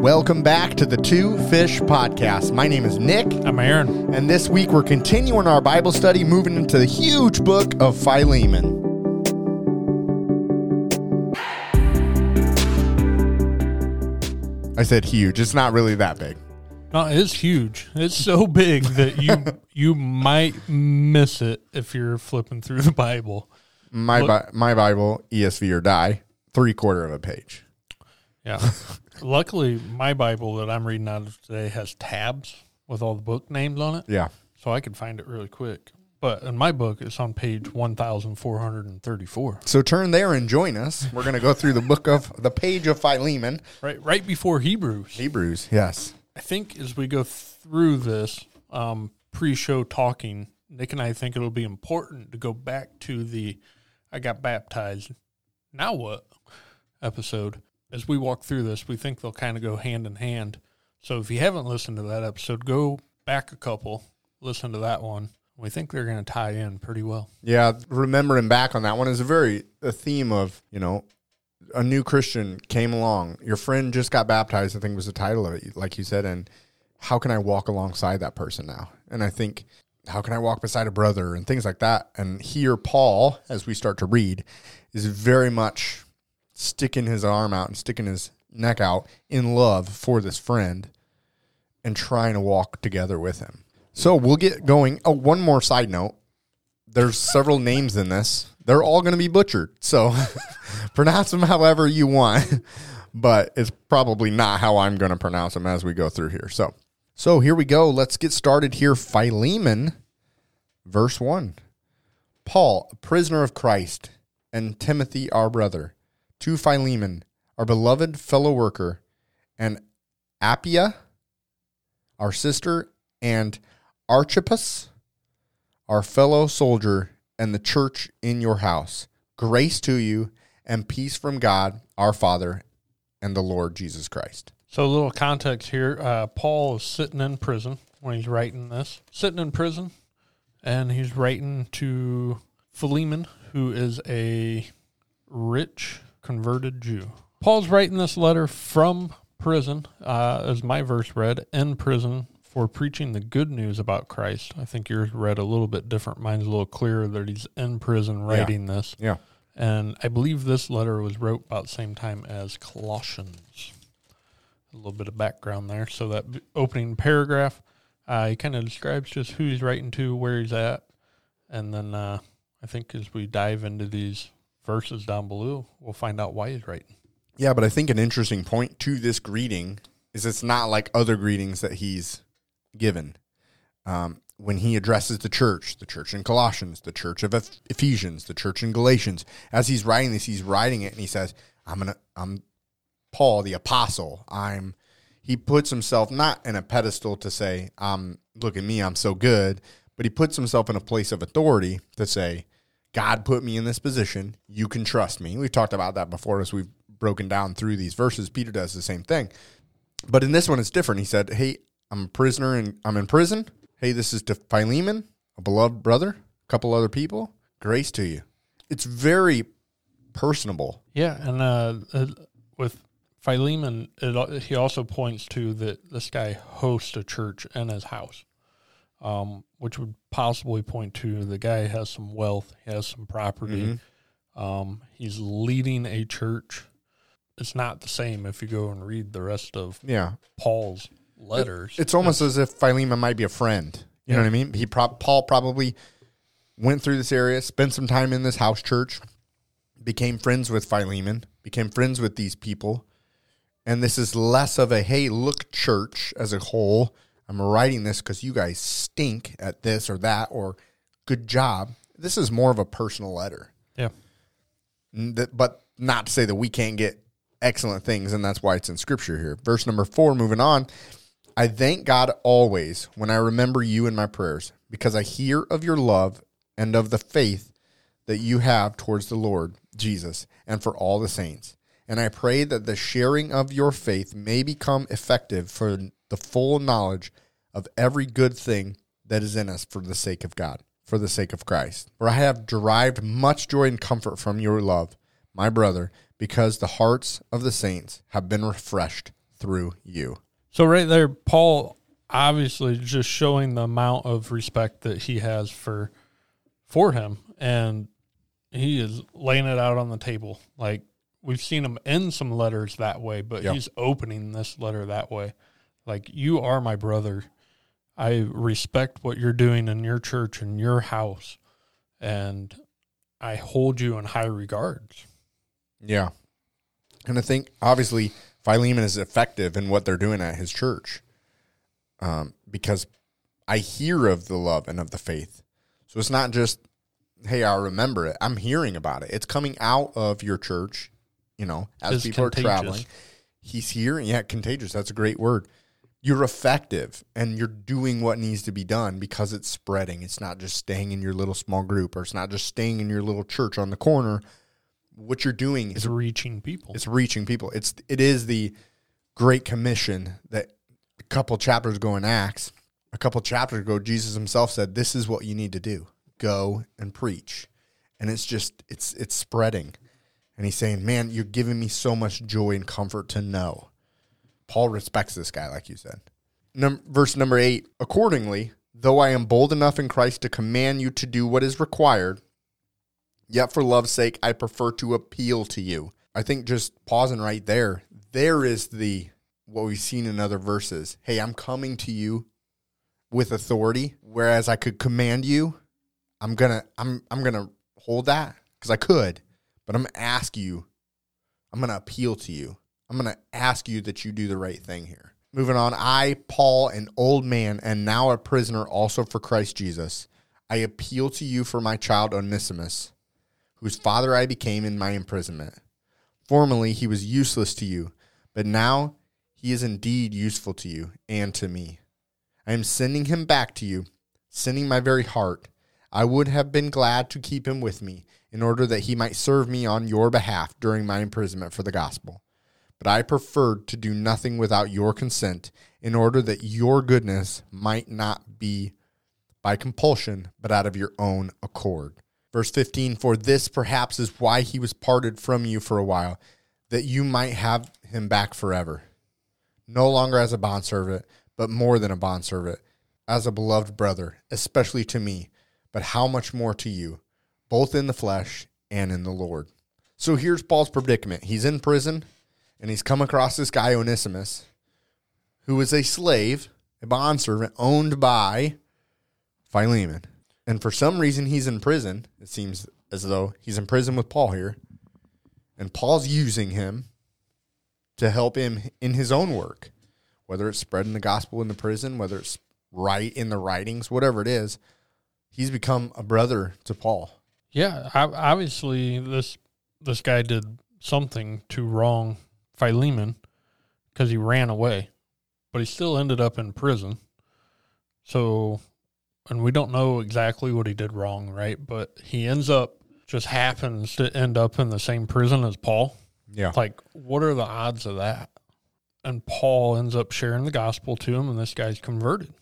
Welcome back to the Two Fish Podcast. My name is Nick, I'm Aaron. and this week we're continuing our Bible study, moving into the huge book of Philemon. I said huge. It's not really that big. No, it's huge. It's so big that you you might miss it if you're flipping through the Bible. My Bi- my Bible, ESV or die, three quarter of a page. Yeah. Luckily, my Bible that I'm reading out of today has tabs with all the book names on it, Yeah. so I can find it really quick. But in my book, it's on page 1,434. So turn there and join us. We're going to go through the book of the page of Philemon, Right, right before Hebrews. Hebrews. Yes. I think as we go through this um, pre-show talking, Nick and I think it'll be important to go back to the "I got baptized, now what?" episode. As we walk through this, we think they'll kind of go hand in hand. So if you haven't listened to that episode, go back a couple, listen to that one. We think they're going to tie in pretty well. Yeah, remembering back on that one is a very a theme of you know a new Christian came along. Your friend just got baptized. I think was the title of it, like you said. And how can I walk alongside that person now? And I think how can I walk beside a brother and things like that. And here, Paul, as we start to read, is very much sticking his arm out and sticking his neck out in love for this friend and trying to walk together with him. So we'll get going. Oh, one more side note there's several names in this. They're all going to be butchered. So pronounce them however you want, but it's probably not how I'm going to pronounce them as we go through here. So, so here we go. Let's get started here. Philemon, verse 1. Paul, a prisoner of Christ, and Timothy, our brother, to Philemon, our beloved fellow worker, and Appia, our sister, and Archippus, our fellow soldier, and the church in your house. Grace to you and peace from God, our Father, and the Lord Jesus Christ. So, a little context here. Uh, Paul is sitting in prison when he's writing this, sitting in prison, and he's writing to Philemon, who is a rich converted Jew. Paul's writing this letter from prison, uh, as my verse read, in prison for preaching the good news about Christ. I think yours read a little bit different. Mine's a little clearer that he's in prison writing this. Yeah. And I believe this letter was wrote about the same time as Colossians. A little bit of background there. So that b- opening paragraph, uh, he kind of describes just who he's writing to, where he's at, and then uh, I think as we dive into these verses down below, we'll find out why he's writing. Yeah, but I think an interesting point to this greeting is it's not like other greetings that he's given. Um, when he addresses the church, the church in Colossians, the church of Ephesians, the church in Galatians, as he's writing this, he's writing it and he says, I'm gonna I'm Paul the apostle. I'm he puts himself not in a pedestal to say, um, look at me, I'm so good, but he puts himself in a place of authority to say, God put me in this position. You can trust me. We've talked about that before as we've broken down through these verses. Peter does the same thing. But in this one, it's different. He said, Hey, I'm a prisoner and I'm in prison. Hey, this is to Philemon, a beloved brother, a couple other people. Grace to you. It's very personable. Yeah, and uh, uh, with Philemon, it, he also points to that this guy hosts a church in his house, um, which would possibly point to the guy has some wealth, he has some property, um, he's leading a church. It's not the same if you go and read the rest of Yeah. Paul's letters. It's almost as if Philemon might be a friend. You know what I mean? He pro- Paul probably went through this area, spent some time in this house church, became friends with Philemon, became friends with these people. And this is less of a hey, look, church as a whole. I'm writing this because you guys stink at this or that, or good job. This is more of a personal letter. yeah. But not to say that we can't get excellent things, and that's why it's in scripture here. Verse number four, moving on. I thank God always when I remember you in my prayers, because I hear of your love and of the faith that you have towards the Lord Jesus and for all the saints. And I pray that the sharing of your faith may become effective for the full knowledge of every good thing that is in us for the sake of God, for the sake of Christ. For I have derived much joy and comfort from your love, my brother, because the hearts of the saints have been refreshed through you. So right there, Paul obviously just showing the amount of respect that he has for for him, and he is laying it out on the table. Like we've seen him end some letters that way, but Yep. he's opening this letter that way. Like you are my brother. I respect what you're doing in your church and your house, and I hold you in high regards. Yeah. And I think obviously Philemon is effective in what they're doing at his church um, because I hear of the love and of the faith. So it's not just, hey, I remember it. I'm hearing about it. It's coming out of your church, you know, as It's people contagious. are traveling. He's here. Yeah, contagious. That's a great word. You're effective and you're doing what needs to be done because it's spreading. It's not just staying in your little small group or it's not just staying in your little church on the corner. What you're doing is reaching people. it's reaching people. It's it is the great commission that a couple chapters ago in Acts, a couple chapters ago, Jesus himself said, "This is what you need to do: go and preach." And it's just it's it's spreading, and he's saying, "Man, you're giving me so much joy and comfort to know." Paul respects this guy, like you said. Num- verse number eight. Accordingly, though I am bold enough in Christ to command you to do what is required, Yet for love's sake, I prefer to appeal to you. I think just pausing right there, there is the what we've seen in other verses. Hey, I'm coming to you with authority, whereas I could command you. I'm gonna I'm I'm gonna hold that because I could, but I'm gonna ask you. I'm gonna appeal to you. I'm gonna ask you that you do the right thing here. Moving on, I, Paul, an old man and now a prisoner also for Christ Jesus, I appeal to you for my child Onesimus whose father I became in my imprisonment. Formerly he was useless to you, but now he is indeed useful to you and to me. I am sending him back to you, sending my very heart. I would have been glad to keep him with me, in order that he might serve me on your behalf during my imprisonment for the gospel. But I preferred to do nothing without your consent, in order that your goodness might not be by compulsion, but out of your own accord. Verse 15 For this perhaps is why he was parted from you for a while, that you might have him back forever. No longer as a bondservant, but more than a bondservant, as a beloved brother, especially to me, but how much more to you, both in the flesh and in the Lord. So here's Paul's predicament. He's in prison, and he's come across this guy, Onesimus, who was a slave, a bondservant owned by Philemon. And for some reason, he's in prison. It seems as though he's in prison with Paul here. And Paul's using him to help him in his own work, whether it's spreading the gospel in the prison, whether it's right in the writings, whatever it is. He's become a brother to Paul. Yeah, obviously this this guy did something to wrong Philemon because he ran away, but he still ended up in prison. So, and we don't know exactly what he did wrong, right? But he ends up just happens to end up in the same prison as Paul. Yeah. Like, what are the odds of that? And Paul ends up sharing the gospel to him, and this guy's converted.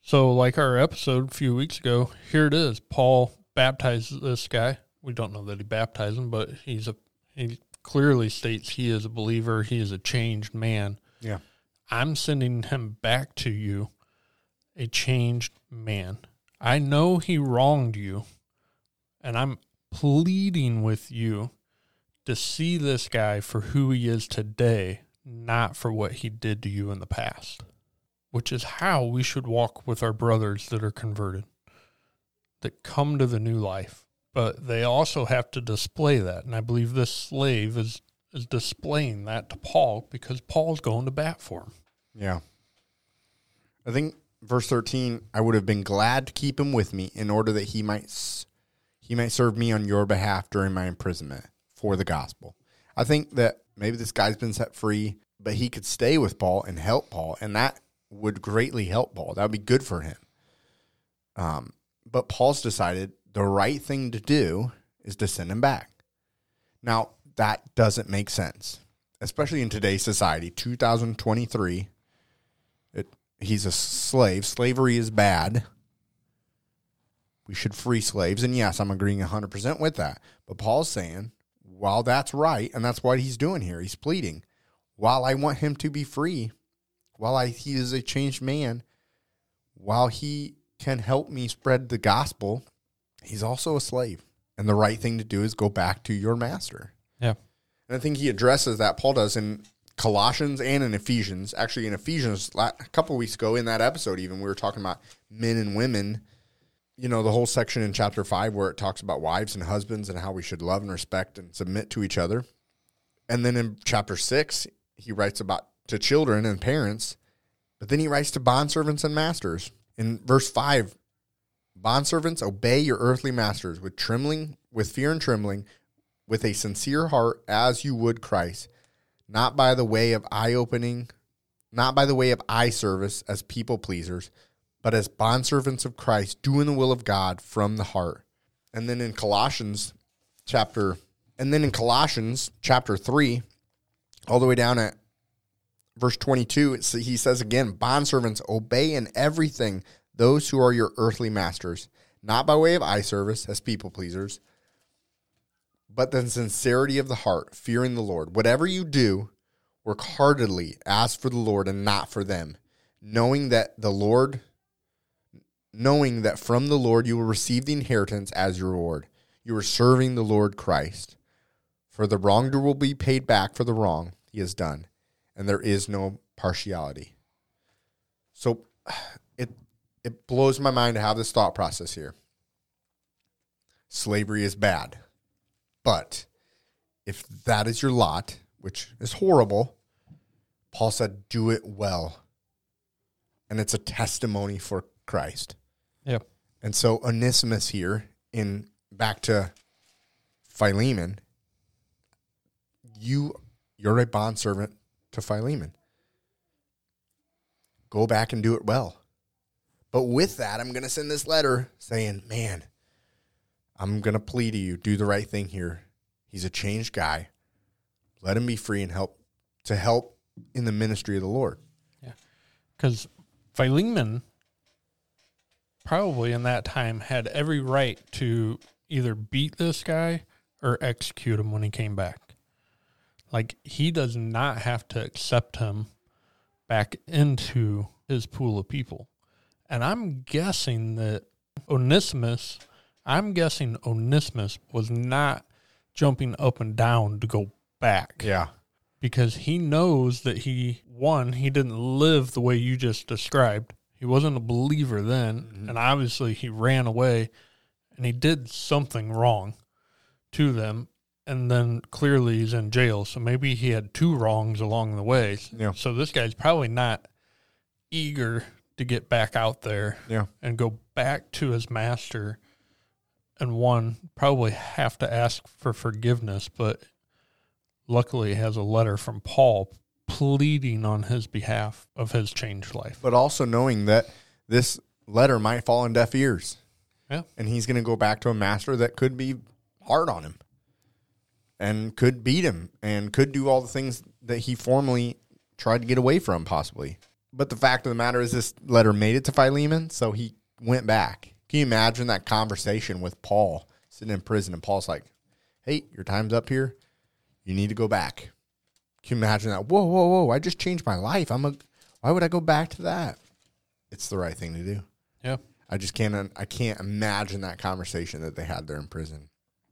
So, like our episode a few weeks ago, here it is. Paul baptizes this guy. We don't know that he baptized him, but he's a he clearly states he is a believer. He is a changed man. Yeah. I'm sending him back to you, a changed man. I know he wronged you, and I'm pleading with you to see this guy for who he is today, not for what he did to you in the past, which is how we should walk with our brothers that are converted, that come to the new life. But they also have to display that. And I believe this slave is, is displaying that to Paul because Paul's going to bat for him. Yeah. I think verse 13, I would have been glad to keep him with me in order that he might he might serve me on your behalf during my imprisonment for the gospel. I think that maybe this guy's been set free, but he could stay with Paul and help Paul, and that would greatly help Paul. That would be good for him. Um, but Paul's decided the right thing to do is to send him back. Now, that doesn't make sense, especially in today's society, 2023 he's a slave. Slavery is bad. We should free slaves. And yes, I'm agreeing 100% with that. But Paul's saying, while that's right, and that's what he's doing here, he's pleading, while I want him to be free, while I, he is a changed man, while he can help me spread the gospel, he's also a slave. And the right thing to do is go back to your master. Yeah. And I think he addresses that. Paul does in Colossians and in Ephesians. Actually, in Ephesians, a couple weeks ago in that episode, even we were talking about men and women. You know, the whole section in chapter five where it talks about wives and husbands and how we should love and respect and submit to each other. And then in chapter six, he writes about to children and parents, but then he writes to bondservants and masters. In verse five, bondservants, obey your earthly masters with trembling, with fear and trembling, with a sincere heart, as you would Christ, not by the way of eye opening, not by the way of eye service as people pleasers, but as bondservants of Christ, doing the will of God from the heart. And then in Colossians chapter, and then in Colossians chapter 3, all the way down at verse 22, he says again, Bondservants, obey in everything those who are your earthly masters, not by way of eye service as people pleasers, but the sincerity of the heart, fearing the Lord. Whatever you do, work heartily as for the Lord and not for them, knowing that the Lord knowing that from the Lord you will receive the inheritance as your reward. You are serving the Lord Christ. For the wrongdoer will be paid back for the wrong he has done, and there is no partiality. So it blows my mind to have this thought process here. Slavery is bad. But if that is your lot, which is horrible, Paul said, do it well. And it's a testimony for Christ. Yep. And so Onesimus here, in back to Philemon, you you're a bondservant to Philemon. Go back and do it well. But with that, I'm going to send this letter saying, man, I'm going to plead to you, do the right thing here. He's a changed guy. Let him be free and help to help in the ministry of the Lord. Yeah. Because Philemon probably in that time had every right to either beat this guy or execute him when he came back. Like he does not have to accept him back into his pool of people. And I'm guessing that Onesimus, I'm guessing Onesimus was not jumping up and down to go back. Yeah. Because he knows that he, one, he didn't live the way you just described. He wasn't a believer then. Mm-hmm. And obviously he ran away and he did something wrong to them. And then clearly he's in jail. So maybe he had two wrongs along the way. Yeah. So this guy's probably not eager to get back out there yeah. and go back to his master and one probably have to ask for forgiveness but luckily has a letter from paul pleading on his behalf of his changed life. But also knowing that this letter might fall on deaf ears. Yeah. And he's going to go back to a master that could be hard on him and could beat him and could do all the things that he formerly tried to get away from possibly but the fact of the matter is, this letter made it to Philemon, so he went back. Can you imagine that conversation with Paul sitting in prison, and Paul's like, "Hey, your time's up here. You need to go back." Can you imagine that? Whoa, whoa, whoa! I just changed my life. I'm a. Why would I go back to that? It's the right thing to do. Yeah. I just can't. I can't imagine that conversation that they had there in prison.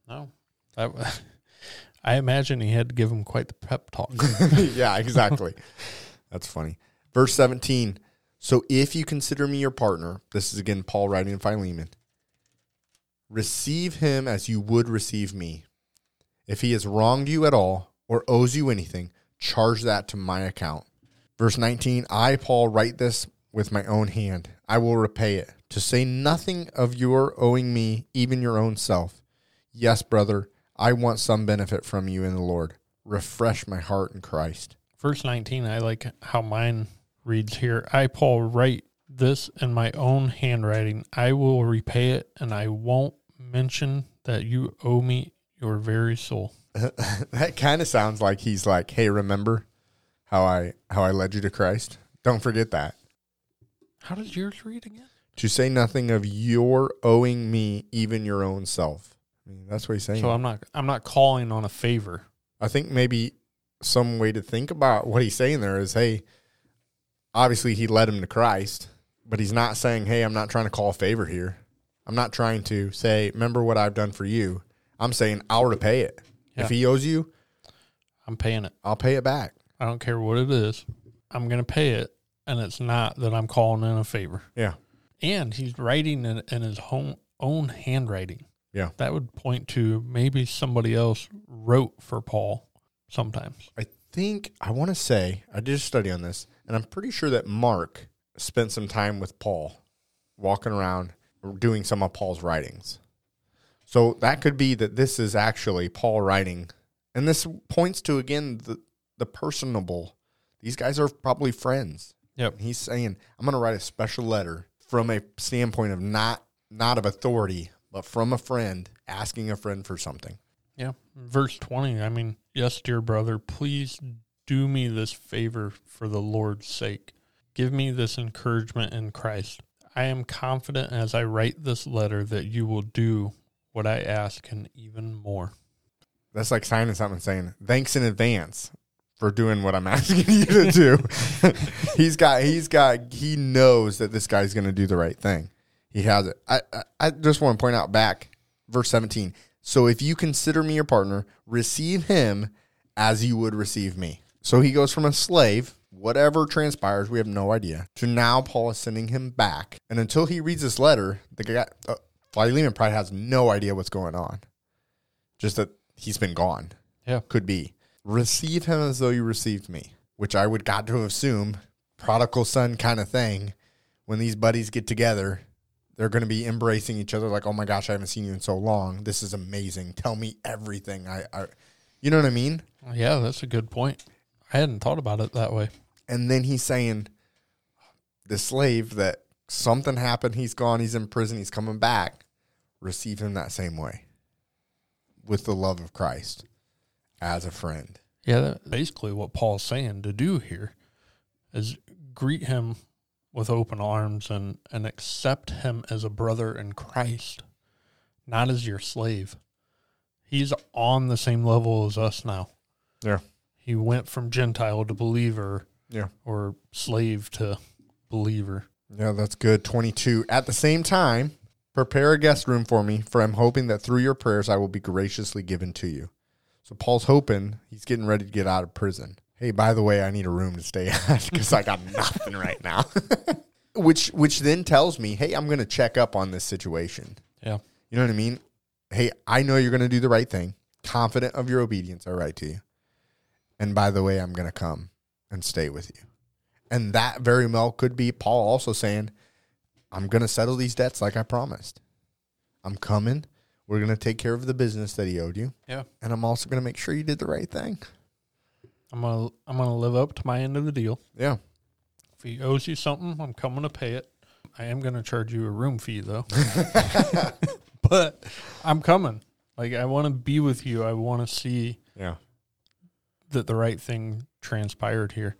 No, that, I imagine he had to give him quite the pep talk. yeah, exactly. That's funny. Verse 17. So if you consider me your partner, this is again Paul writing in Philemon, receive him as you would receive me. If he has wronged you at all or owes you anything, charge that to my account. Verse 19 I, Paul, write this with my own hand. I will repay it, to say nothing of your owing me even your own self. Yes, brother, I want some benefit from you in the Lord. Refresh my heart in Christ. Verse 19, I like how mine reads here I, Paul, write this in my own handwriting. I will repay it, and I won't mention that you owe me your very soul. that kind of sounds like he's like, "Hey, remember how I how I led you to Christ? Don't forget that." How does yours read again? To say nothing of your owing me even your own self. I mean, that's what he's saying. So I'm not I'm not calling on a favor. I think maybe some way to think about what he's saying there is, hey, obviously he led him to Christ, but he's not saying, hey, I'm not trying to call a favor here. I'm not trying to say, remember what I've done for you. I'm saying I'll repay it. Yeah. If he owes you, I'm paying it. I'll pay it back. I don't care what it is. I'm going to pay it. And it's not that I'm calling in a favor. Yeah. And he's writing in, in his own, own handwriting. Yeah. That would point to maybe somebody else wrote for Paul sometimes. I think I want to say I did a study on this, and I'm pretty sure that Mark spent some time with Paul, walking around doing some of Paul's writings. So that could be that this is actually Paul writing, and this points to again the the personable. These guys are probably friends. Yep. He's saying, "I'm going to write a special letter from a standpoint of not not of authority, but from a friend asking a friend for something." Yeah. Verse 20, I mean, yes, dear brother, please do me this favor for the Lord's sake. Give me this encouragement in Christ. I am confident as I write this letter that you will do what I ask and even more. That's like signing something saying, thanks in advance for doing what I'm asking you to do. he's got, he's got, he knows that this guy's going to do the right thing. He has it. I, I, I just want to point out back, verse 17. So if you consider me your partner, receive him as you would receive me. So he goes from a slave, whatever transpires, we have no idea, to now Paul is sending him back. And until he reads this letter, the guy, uh, Philemon probably has no idea what's going on. Just that he's been gone. Yeah. Could be. Receive him as though you received me, which I would got to assume prodigal son kind of thing. When these buddies get together, they're going to be embracing each other like, "Oh my gosh, I haven't seen you in so long. This is amazing. Tell me everything." I, I you know what I mean? Yeah, that's a good point. I hadn't thought about it that way. And then he's saying, the slave that something happened, he's gone, he's in prison, he's coming back. Receive him that same way with the love of Christ as a friend. Yeah, that's basically what Paul's saying to do here is greet him with open arms and, and accept him as a brother in Christ, not as your slave. He's on the same level as us now. Yeah. He went from Gentile to believer Yeah. or slave to believer. Yeah, that's good. 22. At the same time, prepare a guest room for me, for I'm hoping that through your prayers I will be graciously given to you. So Paul's hoping he's getting ready to get out of prison. Hey, by the way, I need a room to stay at because I got nothing right now. which which then tells me, hey, I'm going to check up on this situation. Yeah. You know what I mean? Hey, I know you're going to do the right thing. Confident of your obedience, I write to you. And by the way, I'm going to come and stay with you. And that very well could be Paul also saying, I'm going to settle these debts like I promised. I'm coming. We're going to take care of the business that he owed you. Yeah. And I'm also going to make sure you did the right thing. I'm gonna I'm gonna live up to my end of the deal. Yeah. If he owes you something, I'm coming to pay it. I am gonna charge you a room fee though. but I'm coming. Like I want to be with you. I want to see Yeah. that the right thing transpired here.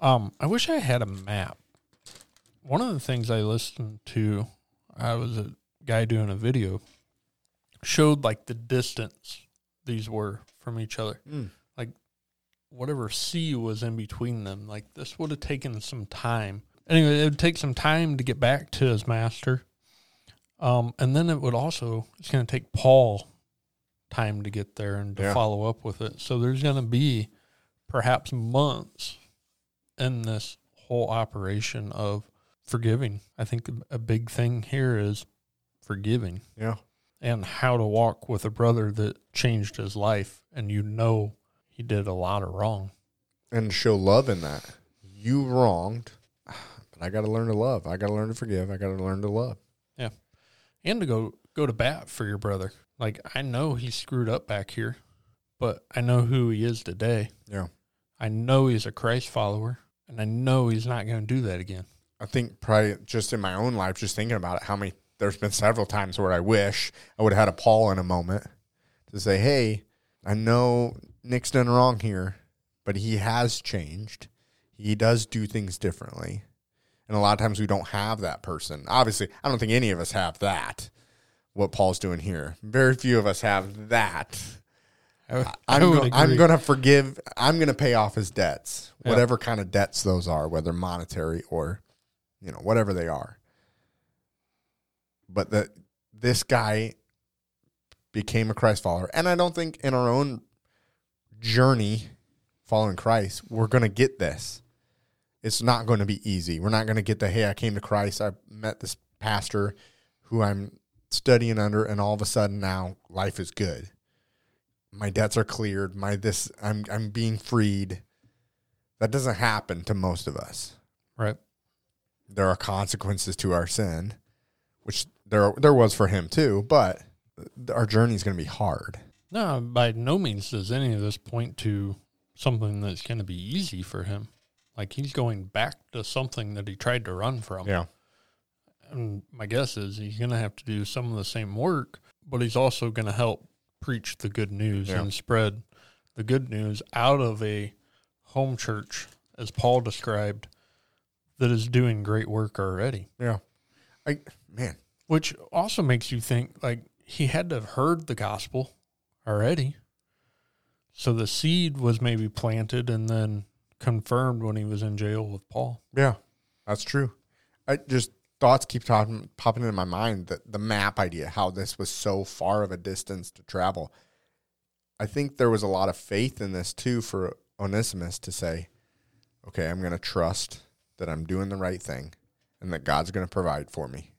Um, I wish I had a map. One of the things I listened to, I was a guy doing a video, showed like the distance these were from each other. Mm. Whatever sea was in between them. Like this would have taken some time. Anyway, it would take some time to get back to his master. Um, and then it would also it's going to take Paul time to get there and to Yeah. follow up with it. So there's going to be perhaps months in this whole operation of forgiving. I think a big thing here is forgiving Yeah. and how to walk with a brother that changed his life and you know he did a lot of wrong. And show love in that. You wronged, but I got to learn to love. I got to learn to forgive. I got to learn to love. Yeah, and to go go to bat for your brother. Like I know he screwed up back here, but I know who he is today. Yeah. I know he's a Christ follower and I know he's not going to do that again. I think probably just in my own life, just thinking about it, how many there's been several times where I wish I would have had a Paul in a moment to say, Hey, I know Nick's done wrong here, but he has changed. He does do things differently. And a lot of times we don't have that person. Obviously, I don't think any of us have that, what Paul's doing here. Very few of us have that. I, would go- I'm going to forgive. I'm going to pay off his debts, Yeah. whatever kind of debts those are, whether monetary or, you know, whatever they are. But that this guy became a Christ follower, and I don't think in our own journey following Christ, we're going to get this. It's not going to be easy. We're not going to get the hey, I came to Christ. I met this pastor who I'm studying under, and all of a sudden now life is good my debts are cleared my this i'm i'm being freed that doesn't happen to most of us right. there are consequences to our sin which there there was for him too but our journey is going to be hard No, by no means does any of this point to something that's going to be easy for him. Like he's going back to something that he tried to run from. yeah And my guess is he's going to have to do some of the same work, but he's also going to help preach the good news Yeah. and spread the good news out of a home church, as Paul described, that is doing great work already. yeah i man Which also makes you think like he had to have heard the gospel already. So the seed was maybe planted and then confirmed when he was in jail with Paul. yeah that's true. I just thoughts keep talking, popping into my mind that the map idea how this was so far of a distance to travel. I think there was a lot of faith in this too for onesimus to say okay i'm going to trust that i'm doing the right thing and that god's going to provide for me.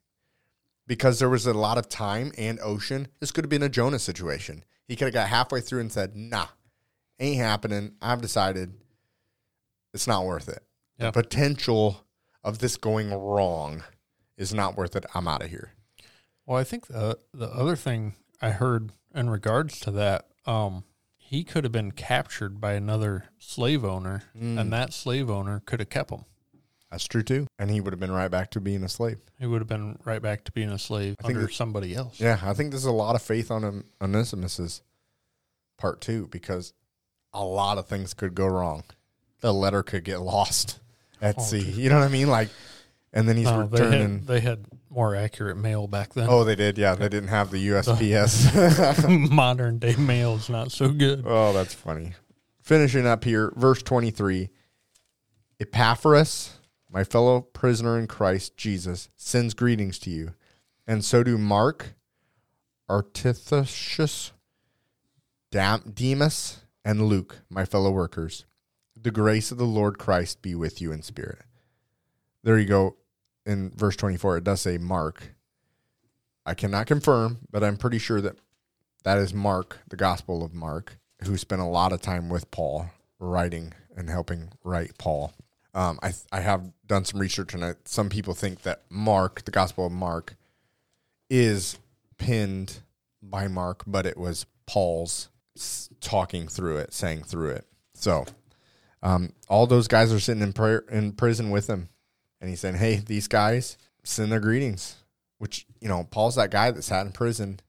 Because there was a lot of time and ocean. This could have been a jonah situation he could have got halfway through and said nah ain't happening i've decided it's not worth it Yeah. the potential of this going wrong is not worth it i'm out of here Well, I think the the other thing I heard in regards to that, um, he could have been captured by another slave owner, Mm. and that slave owner could have kept him. That's true too. And he would have been right back to being a slave. He would have been right back to being a slave I think under that- somebody else. Yeah, I think there's a lot of faith on him, Onesimus's part too, because a lot of things could go wrong. The letter could get lost at Oh, sea. dude. You know what I mean? Like, and then he's No, they returning. had, they had more accurate mail back then. oh, they did. Yeah, they didn't have the USPS. Modern day mail is not so good. oh, that's funny. Finishing up here, verse 23. Epaphras, my fellow prisoner in Christ Jesus, sends greetings to you. And so do Mark, Artithus, Dam- Demas, and Luke, my fellow workers. The grace of the Lord Christ be with you in spirit. There you go. In verse 24, it does say Mark. I cannot confirm, but I'm pretty sure that that is Mark, the Gospel of Mark, who spent a lot of time with Paul, writing and helping write Paul. Um, I I have done some research, and some people think that Mark, the Gospel of Mark, is pinned by Mark, but it was Paul's talking through it, saying through it. So, um, all those guys are sitting in prayer in prison with him, and he's saying, "Hey, these guys send their greetings." Which you know, Paul's that guy that sat in prison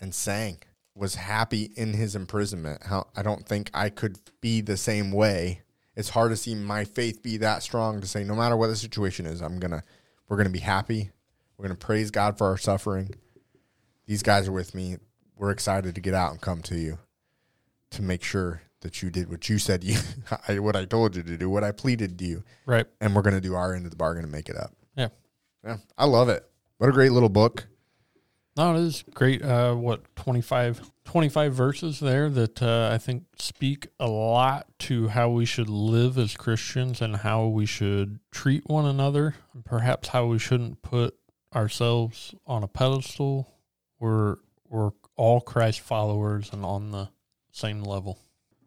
and sang, was happy in his imprisonment. How I don't think I could be the same way. It's hard to see my faith be that strong to say, no matter what the situation is, I'm gonna, we're gonna be happy. We're gonna praise God for our suffering. These guys are with me. We're excited to get out and come to you to make sure that you did what you said you, I- what I told you to do, what I pleaded to you, Right. and we're gonna do our end of the bargain and make it up. Yeah. Yeah, I love it. What a great little book. No, it is great. Uh, what 25, 25 verses there that uh, I think speak a lot to how we should live as Christians and how we should treat one another, and perhaps how we shouldn't put ourselves on a pedestal. We're we're all Christ followers and on the same level.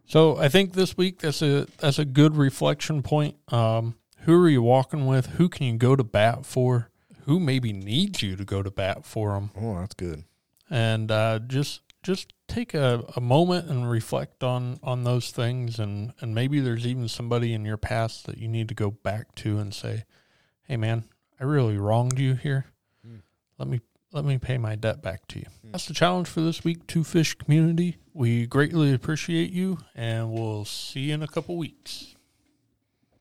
So I think this week that's a that's a good reflection point. Um, who are you walking with? Who can you go to bat for? Who maybe needs you to go to bat for them? Oh, that's good. and uh, just just take a, a moment and reflect on on those things and and maybe there's even somebody in your past that you need to go back to and say hey man i really wronged you here Mm. let me let me pay my debt back to you that's the challenge for this week two fish community we greatly appreciate you and we'll see you in a couple weeks